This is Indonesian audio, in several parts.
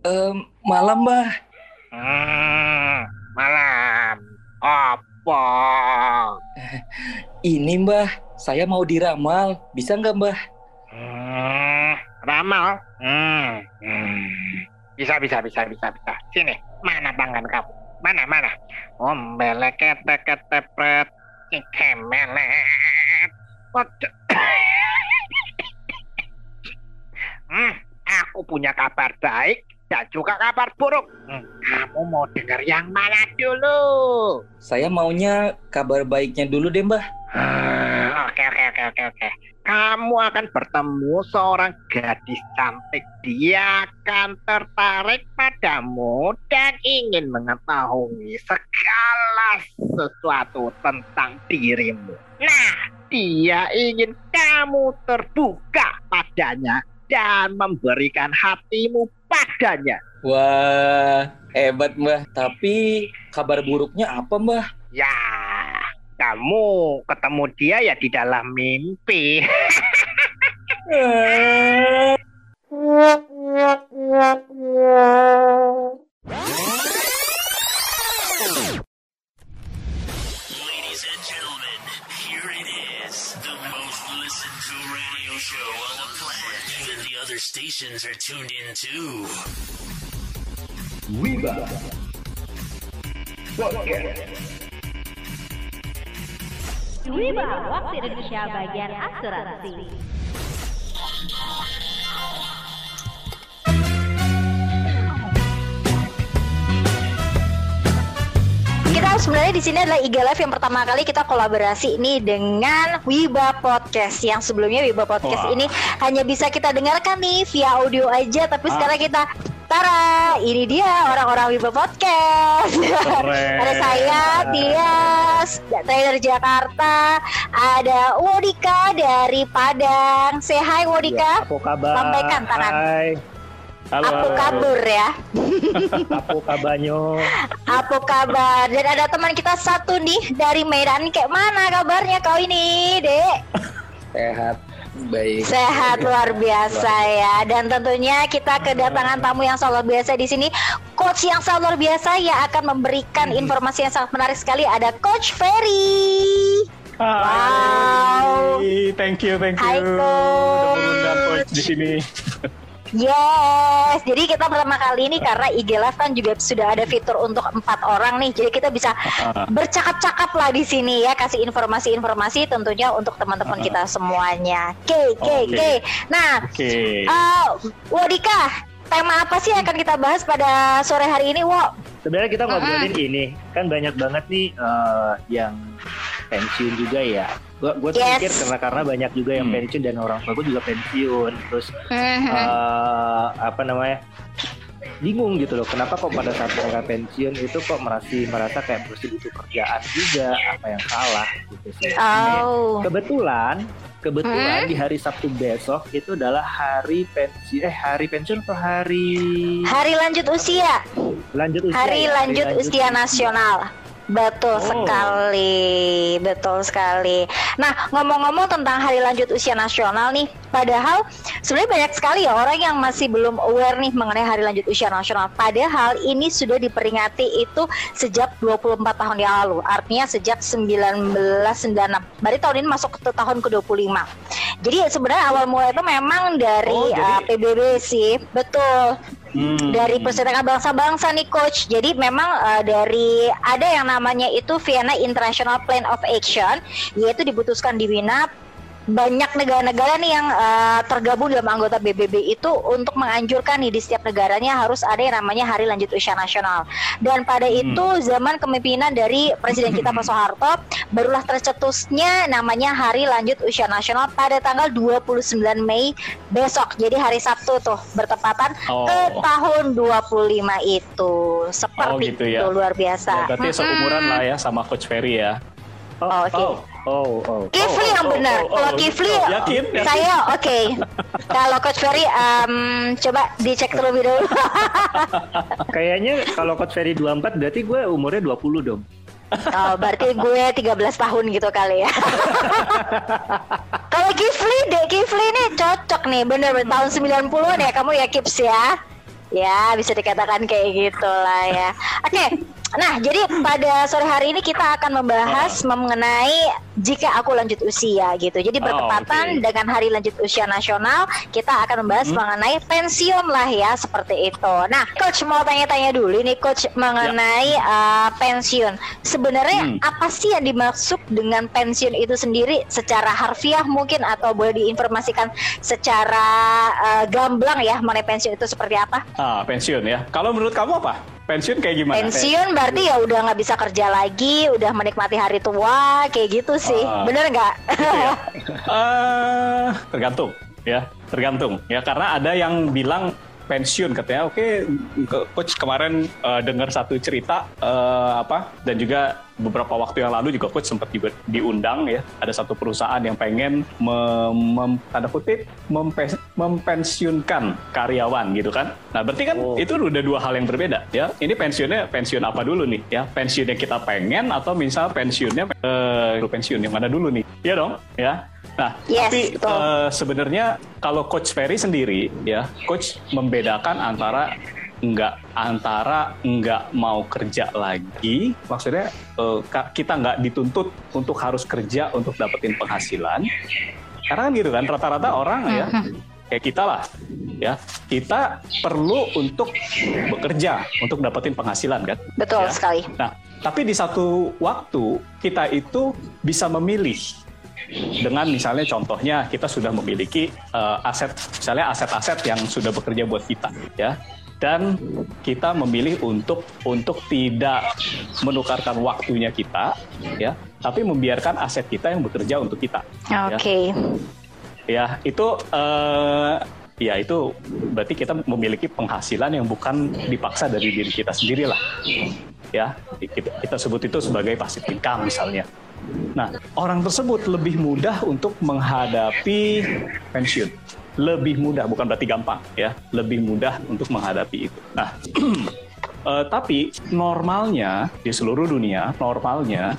Um, malam, Mbah. Hmm, malam. Apa? Ini, Mbah. Saya mau diramal. Bisa nggak, Mbah? Hmm, ramal. Hmm, hmm. Bisa, bisa, bisa, bisa, bisa. Sini, mana tangan kamu? Mana, mana? Ombele kete kete pret. Waduh. hmm, aku punya kabar baik dan juga kabar buruk. Hmm, kamu mau dengar yang mana dulu? Saya maunya kabar baiknya dulu deh, Mbah. Ah, Oke, oke, oke, oke, oke. Kamu akan bertemu seorang gadis cantik. Dia akan tertarik padamu dan ingin mengetahui segala sesuatu tentang dirimu. Nah, dia ingin kamu terbuka padanya dan memberikan hatimu padanya. Wah, hebat, Mbah. Tapi kabar buruknya apa, Mbah? Ya, kamu ketemu dia ya di dalam mimpi. stations are tuned in too. Wiba, waktu Indonesia bagian asuransi. Sebenarnya di sini adalah IG Live yang pertama kali kita kolaborasi ini dengan Wiba Podcast. Yang sebelumnya Wiba Podcast Wah. ini hanya bisa kita dengarkan nih via audio aja, tapi sekarang kita Tara, ini dia orang-orang Wiba Podcast. Ada saya, Tias, trainer Jakarta. Ada Wodika dari Padang. Say hi Wodika. Apa kabar? Sampaikan tangan. Hai. Halo. Aku halo. kabur ya. Apa kabarnya? Apa kabar? Dan ada teman kita satu nih dari Medan. Kayak mana kabarnya kau ini, Dek? Sehat, baik. Sehat luar biasa ya. Dan tentunya kita kedatangan tamu yang sangat luar biasa di sini. Coach yang sangat luar biasa yang akan memberikan informasi yang sangat menarik sekali. Ada Coach Ferry. Wow. Hai. Thank you, thank you. Hai, Coach. coach di sini. Yes, jadi kita pertama kali ini karena IG Live kan juga sudah ada fitur untuk empat orang nih, jadi kita bisa Ah. bercakap-cakap lah di sini ya, kasih informasi-informasi tentunya untuk teman-teman Ah. kita semuanya. Oke, oke, Oke. oke. Nah, Oke. eh, Wadika, tema apa sih yang akan kita bahas pada sore hari ini, Wo? Sebenarnya kita ngobrolin ini, kan banyak banget nih eh, yang pensiun juga ya. Gua gua Yes. mikir karena karena banyak juga yang Hmm. pensiun dan orang tua gua juga pensiun. Terus Hmm. eh, apa namanya? bingung gitu loh kenapa kok pada saat mereka pensiun itu kok merasa merasa kayak masih butuh kerjaan juga apa yang salah gitu sih Oh, kebetulan kebetulan Hmm? di hari Sabtu besok itu adalah hari pensiun eh hari pensiun atau hari hari lanjut usia, lanjut usia hari ya? lanjut usia nasional. Betul Oh. sekali, betul sekali. Nah, ngomong-ngomong tentang hari lanjut usia nasional nih, padahal sebenarnya banyak sekali ya orang yang masih belum aware nih mengenai hari lanjut usia nasional. Padahal ini sudah diperingati itu sejak 24 tahun yang lalu, artinya sejak 1996. Berarti tahun ini masuk ke tahun ke-25. Jadi sebenarnya awal mulai itu memang dari Oh, jadi- uh, PBB sih, betul Hmm. dari Perserikatan Bangsa-Bangsa nih coach. Jadi memang uh, dari ada yang namanya itu Vienna International Plan of Action yaitu diputuskan di Wina banyak negara-negara nih yang uh, tergabung dalam anggota BBB itu untuk menganjurkan nih di setiap negaranya harus ada yang namanya Hari Lanjut Usia Nasional. Dan pada itu zaman kepemimpinan dari Presiden kita Pak Soeharto barulah tercetusnya namanya Hari Lanjut Usia Nasional pada tanggal 29 Mei besok. Jadi hari Sabtu tuh bertepatan Oh. ke tahun 25 itu. Seperti Oh, gitu itu ya. luar biasa. Ya, berarti seumuran lah ya sama coach Ferry ya Oh, oke. oh oh oh Kifli oh, yang oh, benar. oh, oh, Kalau oh, Kifli, oh, yakin, yakin? saya oke. Kalau Coach Ferry, em, coba dicek terlebih dulu. kayaknya kalau coach Ferry 24 berarti gue umurnya 20 dong oh, berarti gue 13 tahun gitu kali ya. Kalau Kifli deh, Kifli nih cocok nih, bener-bener tahun 90-an ya kamu ya Kips ya. Ya, bisa dikatakan kayak gitulah ya. Oke. Nah, jadi pada sore hari ini kita akan membahas mengenai jika aku lanjut usia gitu. Jadi Oh, bertepatan oke. dengan Hari Lanjut Usia Nasional, kita akan membahas mengenai pensiun lah ya, seperti itu. Nah, coach mau tanya-tanya dulu nih coach mengenai uh, pensiun. Sebenarnya Hmm. apa sih yang dimaksud dengan pensiun itu sendiri secara harfiah mungkin atau boleh diinformasikan secara uh, gamblang ya mengenai pensiun itu seperti apa? Ah, pensiun ya. Kalau menurut kamu apa? Pensiun kayak gimana? Pensiun berarti ya udah nggak bisa kerja lagi, udah menikmati hari tua, kayak gitu sih. Ah. Bener nggak? Eh, tergantung ya, tergantung ya karena ada yang bilang pensiun katanya oke ke- coach kemarin eh, dengar satu cerita eh, apa dan juga beberapa waktu yang lalu juga coach sempat juga diundang ya. Ada satu perusahaan yang pengen mem, mem- tanda kutip mempe- mempensiunkan karyawan gitu kan. Nah berarti kan Oh. itu udah dua hal yang berbeda ya. Ini pensiunnya pensiun apa dulu nih ya? Pensiunnya kita pengen atau misal pensiunnya eh pensiun yang mana dulu nih? Ya dong ya. Nah Yes, tapi betul. eh, sebenarnya kalau coach Ferry sendiri ya coach membedakan antara nggak antara nggak mau kerja lagi maksudnya ka- kita nggak dituntut untuk harus kerja untuk dapetin penghasilan. Karena kan gitu kan rata-rata orang ya kayak kita lah ya. Kita perlu untuk bekerja untuk dapetin penghasilan kan Betul Ya. sekali. Nah, tapi di satu waktu kita itu bisa memilih. Dengan misalnya contohnya kita sudah memiliki eh, aset misalnya aset-aset yang sudah bekerja buat kita ya dan kita memilih untuk untuk tidak menukarkan waktunya kita ya tapi membiarkan aset kita yang bekerja untuk kita ya. Oke. ya itu eh, ya itu berarti kita memiliki penghasilan yang bukan dipaksa dari diri kita sendiri lah ya kita, kita sebut itu sebagai passive income misalnya nah orang tersebut lebih mudah untuk menghadapi pensiun lebih mudah bukan berarti gampang ya. Lebih mudah untuk menghadapi itu. Nah eh, tapi normalnya di seluruh dunia normalnya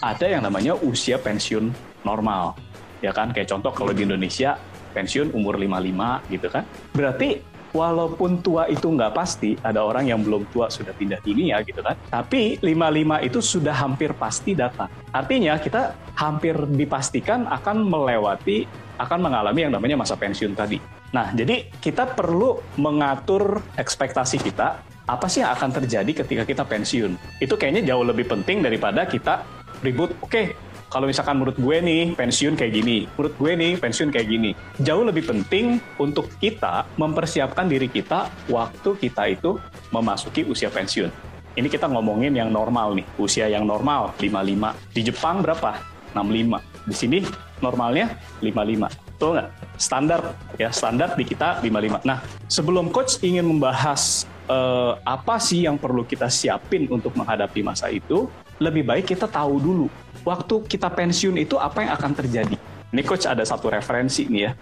ada yang namanya usia pensiun normal. Ya kan? Kayak contoh kalau di Indonesia pensiun umur 55 gitu kan? Berarti walaupun tua itu nggak pasti ada orang yang belum tua sudah pindah dunia gitu kan. Tapi 55 itu sudah hampir pasti datang. Artinya kita hampir dipastikan akan melewati akan mengalami yang namanya masa pensiun tadi. Nah jadi kita perlu mengatur ekspektasi kita apa sih yang akan terjadi ketika kita pensiun. Itu kayaknya jauh lebih penting daripada kita ribut oke kalau misalkan menurut gue nih pensiun kayak gini, menurut gue nih pensiun kayak gini. Jauh lebih penting untuk kita mempersiapkan diri kita waktu kita itu memasuki usia pensiun. Ini kita ngomongin yang normal nih, usia yang normal 55. Di Jepang berapa? 65. Di sini normalnya 55. Betul nggak? Standar ya, standar di kita 55. Nah, sebelum coach ingin membahas eh, apa sih yang perlu kita siapin untuk menghadapi masa itu, lebih baik kita tahu dulu waktu kita pensiun itu apa yang akan terjadi. Ini coach ada satu referensi nih ya.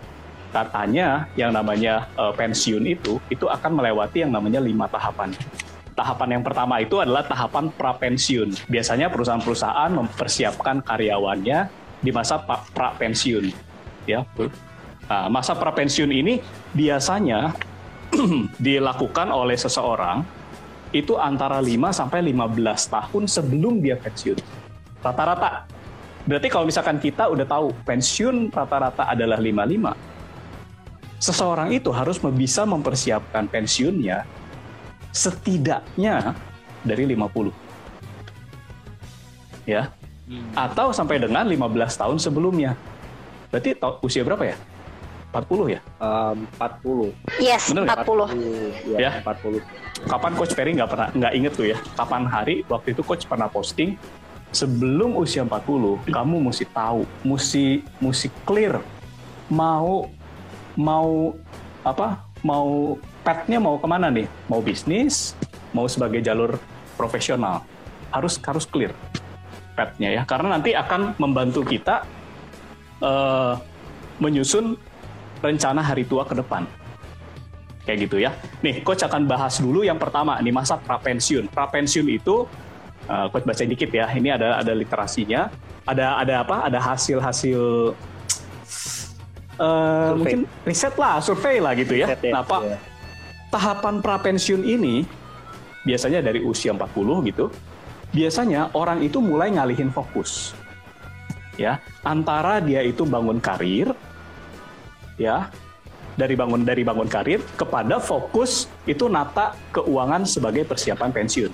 Katanya yang namanya eh, pensiun itu itu akan melewati yang namanya lima tahapan. Tahapan yang pertama itu adalah tahapan prapensiun. Biasanya perusahaan-perusahaan mempersiapkan karyawannya di masa pa- prapensiun. Ya, Nah, masa prapensiun ini biasanya dilakukan oleh seseorang itu antara 5 sampai 15 tahun sebelum dia pensiun. Rata-rata. Berarti kalau misalkan kita udah tahu pensiun rata-rata adalah 55, seseorang itu harus bisa mempersiapkan pensiunnya setidaknya dari 50. Ya. Atau sampai dengan 15 tahun sebelumnya. Berarti usia berapa ya? 40 ya? Um, 40. Yes, Bener nggak? 40. Ya. Ya, 40. kapan coach Ferry nggak pernah nggak inget tuh ya kapan hari waktu itu coach pernah posting sebelum usia 40 kamu mesti tahu mesti mesti clear mau mau apa mau petnya mau ke mana nih mau bisnis mau sebagai jalur profesional harus harus clear petnya ya karena nanti akan membantu kita eh, menyusun rencana hari tua ke depan kayak gitu ya. Nih, coach akan bahas dulu yang pertama, nih masa prapensiun. Prapensiun itu, uh, coach baca dikit ya. Ini ada ada literasinya, ada ada apa? Ada hasil-hasil uh, Survei. mungkin riset lah, survei lah gitu ya. Riset ya, Nah, Pak, iya. tahapan prapensiun ini biasanya dari usia 40 gitu. Biasanya orang itu mulai ngalihin fokus. Ya, antara dia itu bangun karir ya, dari bangun dari bangun karir kepada fokus itu nata keuangan sebagai persiapan pensiun.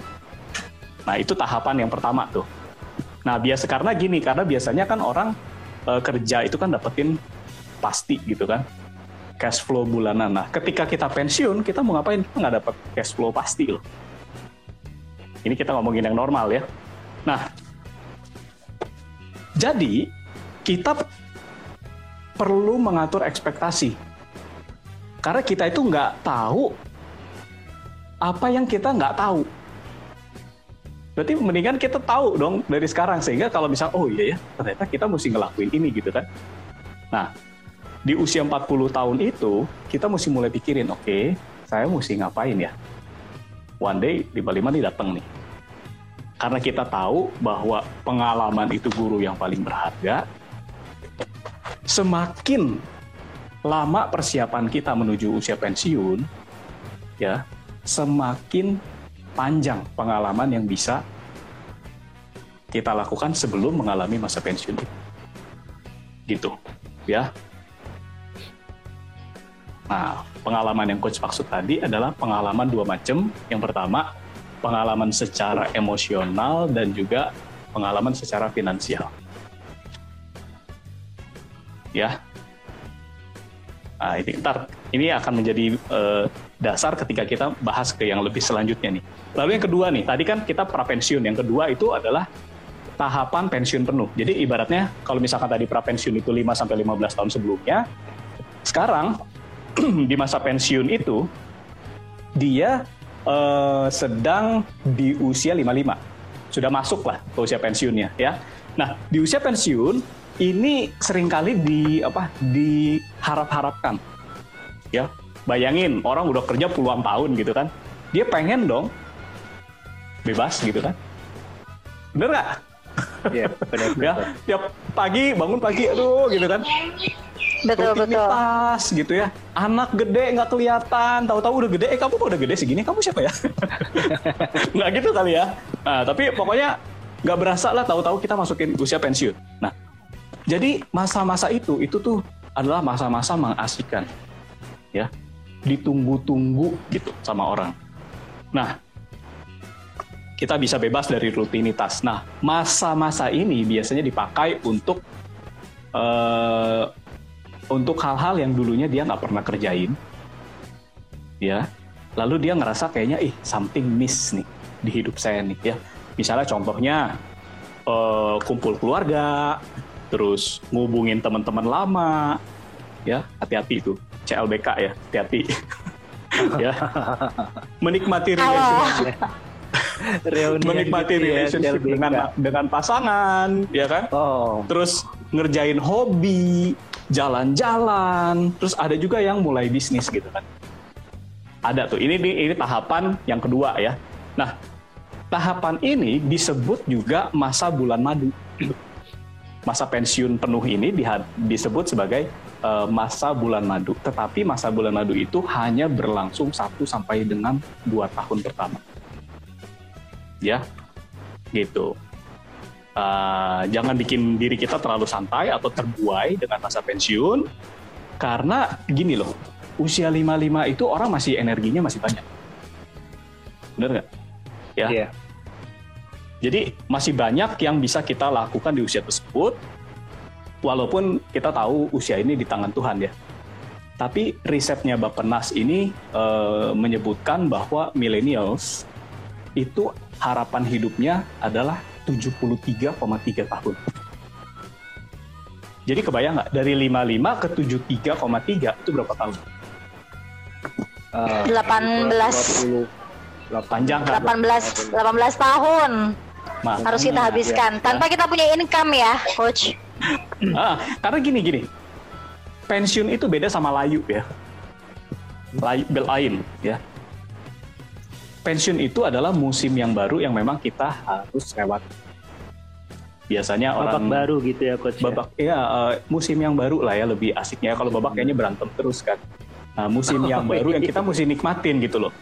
Nah, itu tahapan yang pertama tuh. Nah, biasa karena gini, karena biasanya kan orang eh, kerja itu kan dapetin pasti gitu kan cash flow bulanan. Nah, ketika kita pensiun, kita mau ngapain? Kita nggak dapat cash flow pasti loh. Ini kita ngomongin yang normal ya. Nah, jadi kita perlu mengatur ekspektasi. Karena kita itu nggak tahu apa yang kita nggak tahu. Berarti mendingan kita tahu dong dari sekarang sehingga kalau misal oh iya ya ternyata kita mesti ngelakuin ini gitu kan. Nah, di usia 40 tahun itu kita mesti mulai pikirin oke, okay, saya mesti ngapain ya? One day di Bali nih datang nih. Karena kita tahu bahwa pengalaman itu guru yang paling berharga. Semakin lama persiapan kita menuju usia pensiun, ya, semakin panjang pengalaman yang bisa kita lakukan sebelum mengalami masa pensiun itu. Gitu, ya. Nah, pengalaman yang coach maksud tadi adalah pengalaman dua macam. Yang pertama, pengalaman secara emosional dan juga pengalaman secara finansial. Ya. Nah, ini ntar ini akan menjadi eh, dasar ketika kita bahas ke yang lebih selanjutnya nih. Lalu yang kedua nih, tadi kan kita prapensiun. Yang kedua itu adalah tahapan pensiun penuh. Jadi ibaratnya kalau misalkan tadi prapensiun itu 5 sampai 15 tahun sebelumnya, sekarang di masa pensiun itu dia eh, sedang di usia 55. Sudah masuk lah ke usia pensiunnya ya. Nah, di usia pensiun ini sering kali di apa diharap-harapkan. Ya. Bayangin orang udah kerja puluhan tahun gitu kan. Dia pengen dong bebas gitu kan. Bener nggak? Iya, benar. ya, tiap pagi bangun pagi aduh gitu kan Betul betul. rutinitas gitu ya. Anak gede nggak kelihatan, tahu-tahu udah gede. Eh kamu kok udah gede segini? Kamu siapa ya? nggak gitu kali ya. Nah tapi pokoknya nggak berasa lah tahu-tahu kita masukin usia pensiun. Nah jadi masa-masa itu itu tuh adalah masa-masa mengasihkan, ya, ditunggu-tunggu gitu sama orang. Nah kita bisa bebas dari rutinitas. Nah masa-masa ini biasanya dipakai untuk eh, untuk hal-hal yang dulunya dia nggak pernah kerjain, ya. Lalu dia ngerasa kayaknya, ih something miss nih di hidup saya nih, ya. Misalnya contohnya eh, kumpul keluarga, terus ngubungin teman-teman lama, ya hati-hati itu CLBK ya, hati-hati. ya, menikmati relationship, Reuni menikmati gitu ya, relationship dengan dengan pasangan, ya kan? Oh, terus ngerjain hobi, jalan-jalan, terus ada juga yang mulai bisnis gitu kan. Ada tuh. Ini ini, ini tahapan yang kedua ya. Nah, tahapan ini disebut juga masa bulan madu. Masa pensiun penuh ini diha- disebut sebagai eh, masa bulan madu. Tetapi masa bulan madu itu hanya berlangsung 1 sampai dengan 2 tahun pertama. Ya. Gitu. Uh, jangan bikin diri kita terlalu santai atau terbuai dengan masa pensiun karena gini loh usia 55 itu orang masih energinya masih banyak bener nggak ya iya. Jadi masih banyak yang bisa kita lakukan di usia tersebut walaupun kita tahu usia ini di tangan Tuhan ya tapi risetnya Bappenas ini eh, menyebutkan bahwa millennials itu harapan hidupnya adalah 73,3 tahun. Jadi kebayang nggak dari 55 ke 73,3 itu berapa tahun? Eh, 18. 20, Panjang kan? 18 18 tahun Nah, harus kita habiskan tanpa kita punya income ya, coach. ah, karena gini gini, pensiun itu beda sama layu ya. Layu lain ya. Pensiun itu adalah musim yang baru yang memang kita harus lewat. Biasanya babak orang baru gitu ya coach. ya? babak ya eh, musim yang baru lah ya lebih asiknya kalau babak kayaknya berantem terus kan Nah, musim yang Oh, baru yang iya. kita mesti nikmatin gitu loh.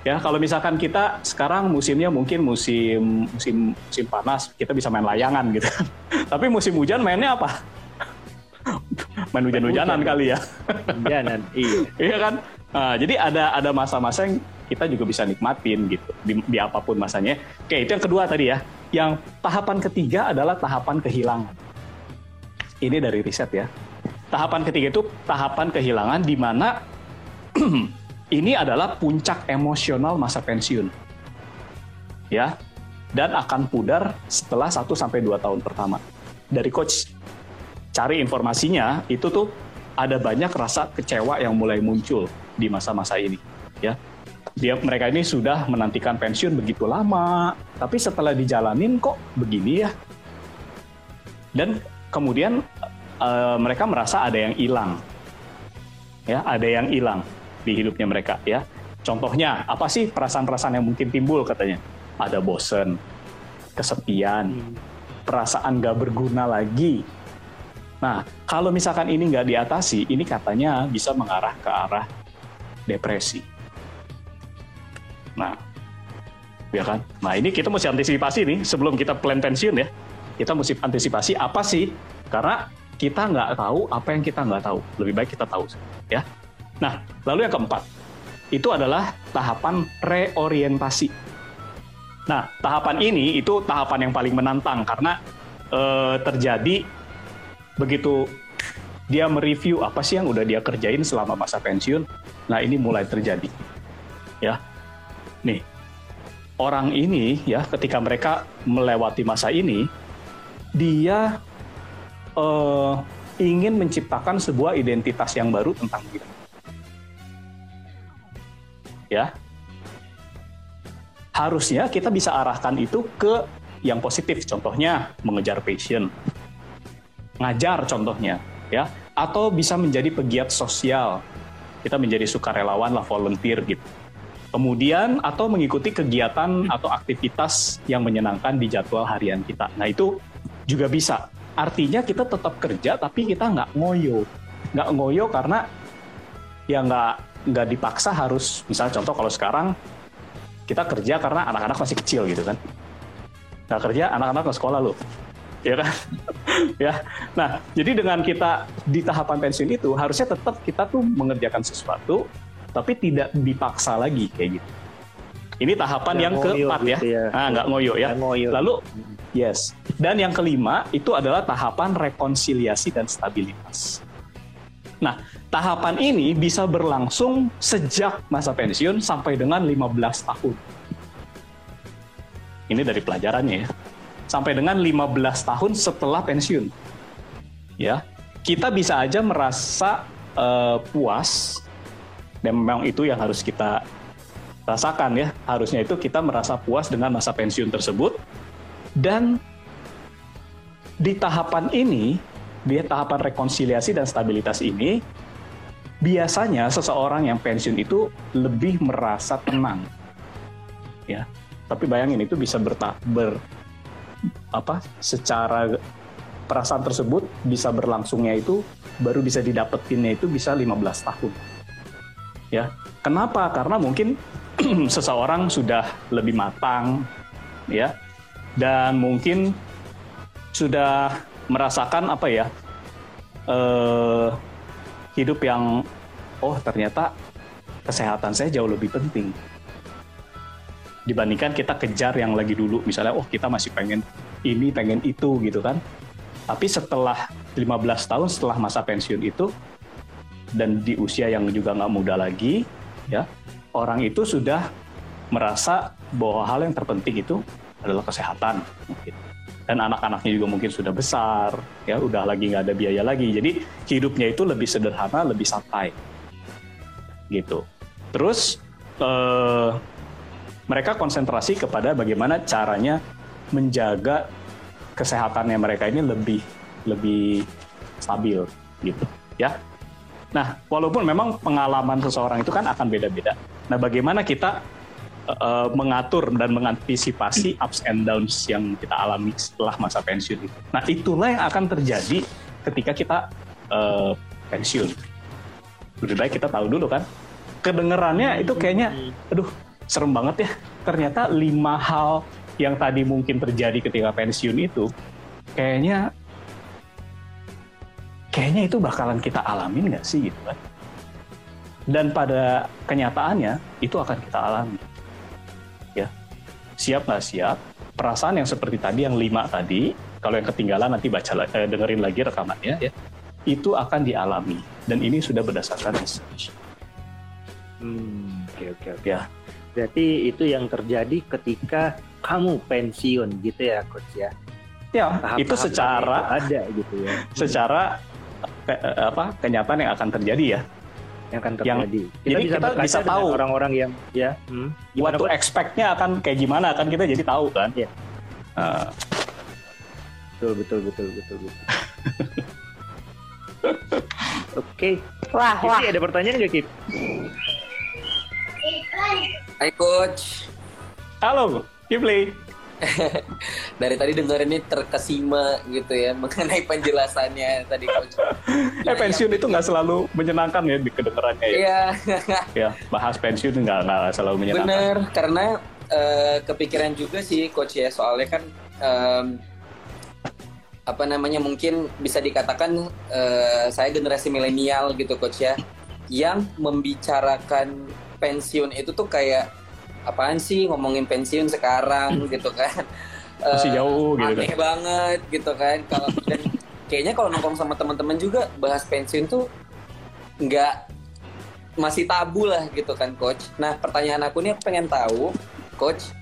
Ya, kalau misalkan kita sekarang musimnya mungkin musim musim musim panas, kita bisa main layangan gitu. Tapi musim hujan mainnya apa? main hujan-hujanan hujan. kali ya. Jangan. Iya. Iya kan? Nah, jadi ada ada masa-masa yang kita juga bisa nikmatin gitu di, di apa pun masanya. Oke, itu yang kedua tadi ya. Yang tahapan ketiga adalah tahapan kehilangan. Ini dari riset ya. Tahapan ketiga itu tahapan kehilangan di mana ini adalah puncak emosional masa pensiun. Ya. Dan akan pudar setelah 1 sampai 2 tahun pertama. Dari coach cari informasinya itu tuh ada banyak rasa kecewa yang mulai muncul di masa-masa ini ya dia mereka ini sudah menantikan pensiun begitu lama tapi setelah dijalanin kok begini ya dan kemudian eh, mereka merasa ada yang hilang ya ada yang hilang di hidupnya mereka ya contohnya apa sih perasaan-perasaan yang mungkin timbul katanya ada bosen kesepian perasaan gak berguna lagi Nah, kalau misalkan ini nggak diatasi, ini katanya bisa mengarah ke arah depresi. Nah, ya kan? Nah, ini kita mesti antisipasi nih sebelum kita plan pensiun ya. Kita mesti antisipasi apa sih? Karena kita nggak tahu apa yang kita nggak tahu. Lebih baik kita tahu, ya. Nah, lalu yang keempat itu adalah tahapan reorientasi. Nah, tahapan ini itu tahapan yang paling menantang karena eh, terjadi begitu dia mereview apa sih yang udah dia kerjain selama masa pensiun. Nah, ini mulai terjadi. Ya. Nih. Orang ini ya ketika mereka melewati masa ini dia eh, ingin menciptakan sebuah identitas yang baru tentang diri. Ya. Harusnya kita bisa arahkan itu ke yang positif, contohnya mengejar passion, ngajar contohnya ya. Atau bisa menjadi pegiat sosial. Kita menjadi sukarelawan lah volunteer gitu. Kemudian atau mengikuti kegiatan atau aktivitas yang menyenangkan di jadwal harian kita. Nah itu juga bisa. Artinya kita tetap kerja tapi kita nggak ngoyo. Nggak ngoyo karena ya nggak nggak dipaksa harus misalnya contoh kalau sekarang kita kerja karena anak-anak masih kecil gitu kan. Nggak kerja anak-anak ke sekolah loh. Ya kan? Ya. Nah jadi dengan kita di tahapan pensiun itu harusnya tetap kita tuh mengerjakan sesuatu tapi tidak dipaksa lagi kayak gitu. Ini tahapan Nggak yang keempat ya. gitu ya. ah nggak ngoyo ya. Ngoyo. lalu yes. Dan yang kelima itu adalah tahapan rekonsiliasi dan stabilitas nah tahapan ini bisa berlangsung sejak masa pensiun sampai dengan 15 tahun ini dari pelajarannya ya sampai dengan 15 tahun setelah pensiun. Ya, kita bisa aja merasa eh, puas dan memang itu yang harus kita rasakan ya. Harusnya itu kita merasa puas dengan masa pensiun tersebut dan di tahapan ini, di tahapan rekonsiliasi dan stabilitas ini biasanya seseorang yang pensiun itu lebih merasa tenang. Ya. Tapi bayangin itu bisa berta ber apa secara perasaan tersebut bisa berlangsungnya itu baru bisa didapetinnya itu bisa 15 tahun. Ya. Kenapa? Karena mungkin seseorang sudah lebih matang ya dan mungkin sudah merasakan apa ya? eh hidup yang oh ternyata kesehatan saya jauh lebih penting dibandingkan kita kejar yang lagi dulu misalnya oh kita masih pengen ini pengen itu gitu kan tapi setelah 15 tahun setelah masa pensiun itu dan di usia yang juga nggak muda lagi ya orang itu sudah merasa bahwa hal yang terpenting itu adalah kesehatan mungkin dan anak-anaknya juga mungkin sudah besar ya udah lagi nggak ada biaya lagi jadi hidupnya itu lebih sederhana lebih santai gitu terus eh, mereka konsentrasi kepada bagaimana caranya menjaga kesehatannya mereka ini lebih lebih stabil gitu ya. Nah, walaupun memang pengalaman seseorang itu kan akan beda-beda. Nah, bagaimana kita eh, mengatur dan mengantisipasi ups and downs yang kita alami setelah masa pensiun itu. Nah, itulah yang akan terjadi ketika kita eh, pensiun. lebih baik kita tahu dulu kan. Kedengerannya itu kayaknya, aduh serem banget ya. Ternyata lima hal yang tadi mungkin terjadi ketika pensiun itu, kayaknya kayaknya itu bakalan kita alamin nggak sih gitu kan. Dan pada kenyataannya itu akan kita alami. Siap nggak siap? Perasaan yang seperti tadi, yang lima tadi, kalau yang ketinggalan nanti baca eh, dengerin lagi rekamannya ya, itu akan dialami. Dan ini sudah berdasarkan research. Hmm, oke oke oke. Ya. Berarti itu yang terjadi ketika kamu pensiun gitu ya coach ya. Ya, Tahap-tahap itu secara itu ada gitu ya. secara ke- eh, apa kenyataan yang akan terjadi ya. Yang akan yang- terjadi. jadi kita berkaca bisa dengan tahu. orang-orang yang ya hmm, What gimana, to Coach? expect-nya akan kayak gimana kan kita jadi tahu kan. Iya. Eh, betul betul betul betul betul. Oke, Wah, wah. Kipli ada pertanyaan nggak Kip? Hai coach. halo, Kipli. Dari tadi dengerin ini terkesima gitu ya mengenai penjelasannya tadi coach. Eh pensiun itu nggak selalu menyenangkan ya di kedengarannya ya. Iya, Ya, bahas pensiun nggak nggak selalu menyenangkan. bener. Karena eh, kepikiran juga sih coach ya soalnya kan apa namanya mungkin bisa dikatakan eh, saya generasi milenial gitu coach ya yang membicarakan pensiun itu tuh kayak apaan sih ngomongin pensiun sekarang gitu kan? Masih Eh, jauh gitu kan. aneh banget gitu kan? Kalau dan kayaknya kalau nongkrong sama teman-teman juga bahas pensiun tuh nggak masih tabu lah gitu kan coach? Nah pertanyaan aku nih aku pengen tahu coach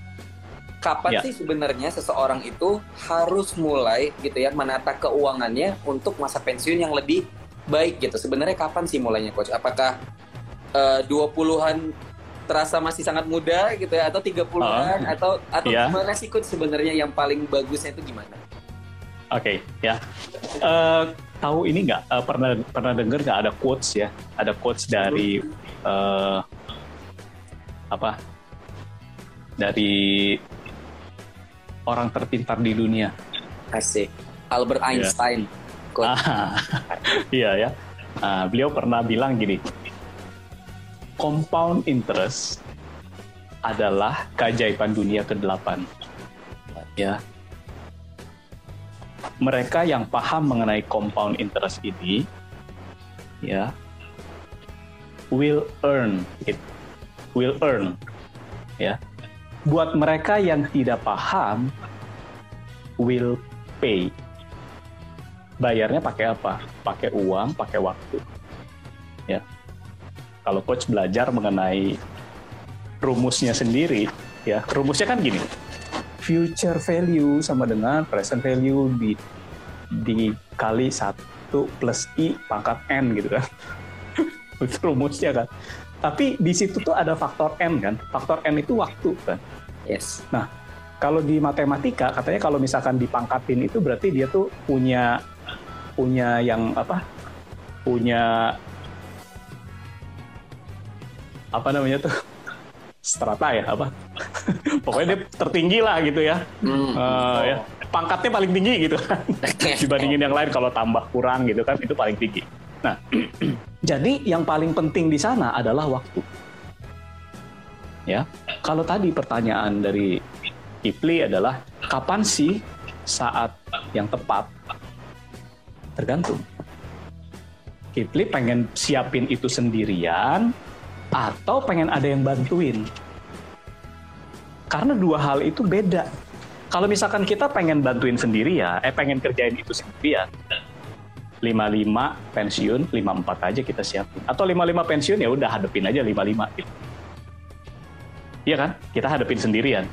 kapan Ya. sih sebenarnya seseorang itu harus mulai gitu ya menata keuangannya untuk masa pensiun yang lebih baik gitu? Sebenarnya kapan sih mulainya coach? Apakah eh, 20-an terasa masih sangat muda gitu ya atau 30-an atau atau Iya. gimana sih coach sebenarnya yang paling bagusnya itu gimana Oke, ya. Eh, tahu ini nggak? eh, pernah pernah dengar nggak ada quotes ya? Ada quotes dari eh, apa? Dari orang terpintar di dunia. Asik. Albert Einstein. Coach. Ah, iya ya. Ah, beliau pernah bilang gini, compound interest adalah keajaiban dunia ke-8. Ya. Mereka yang paham mengenai compound interest ini ya will earn it. Will earn ya. Buat mereka yang tidak paham will pay bayarnya pakai apa? Pakai uang, pakai waktu. Kalau coach belajar mengenai rumusnya sendiri, ya rumusnya kan gini. Future value sama dengan present value di dikali satu plus i pangkat n gitu kan. Itu rumusnya kan. Tapi di situ tuh ada faktor n kan. Faktor n itu waktu kan Yes. kalau di matematika katanya kalau misalkan dipangkatin itu berarti dia tuh punya punya yang apa punya apa namanya tuh? Strata ya apa? Pokoknya dia tertinggi lah gitu ya. Hmm. Eh, ya. Pangkatnya paling tinggi gitu kan. Dibandingin yang lain kalau tambah kurang gitu kan itu paling tinggi. Nah jadi yang paling penting di sana adalah waktu. Ya. Kalau tadi pertanyaan dari Kipli adalah kapan sih saat yang tepat? Tergantung. Kipli pengen siapin itu sendirian atau pengen ada yang bantuin karena dua hal itu beda kalau misalkan kita pengen bantuin sendiri ya eh pengen kerjain itu sendirian 55 pensiun 54 aja kita siapin atau 55 pensiun ya udah hadepin aja 55 gitu Iya kan? Kita hadepin sendirian.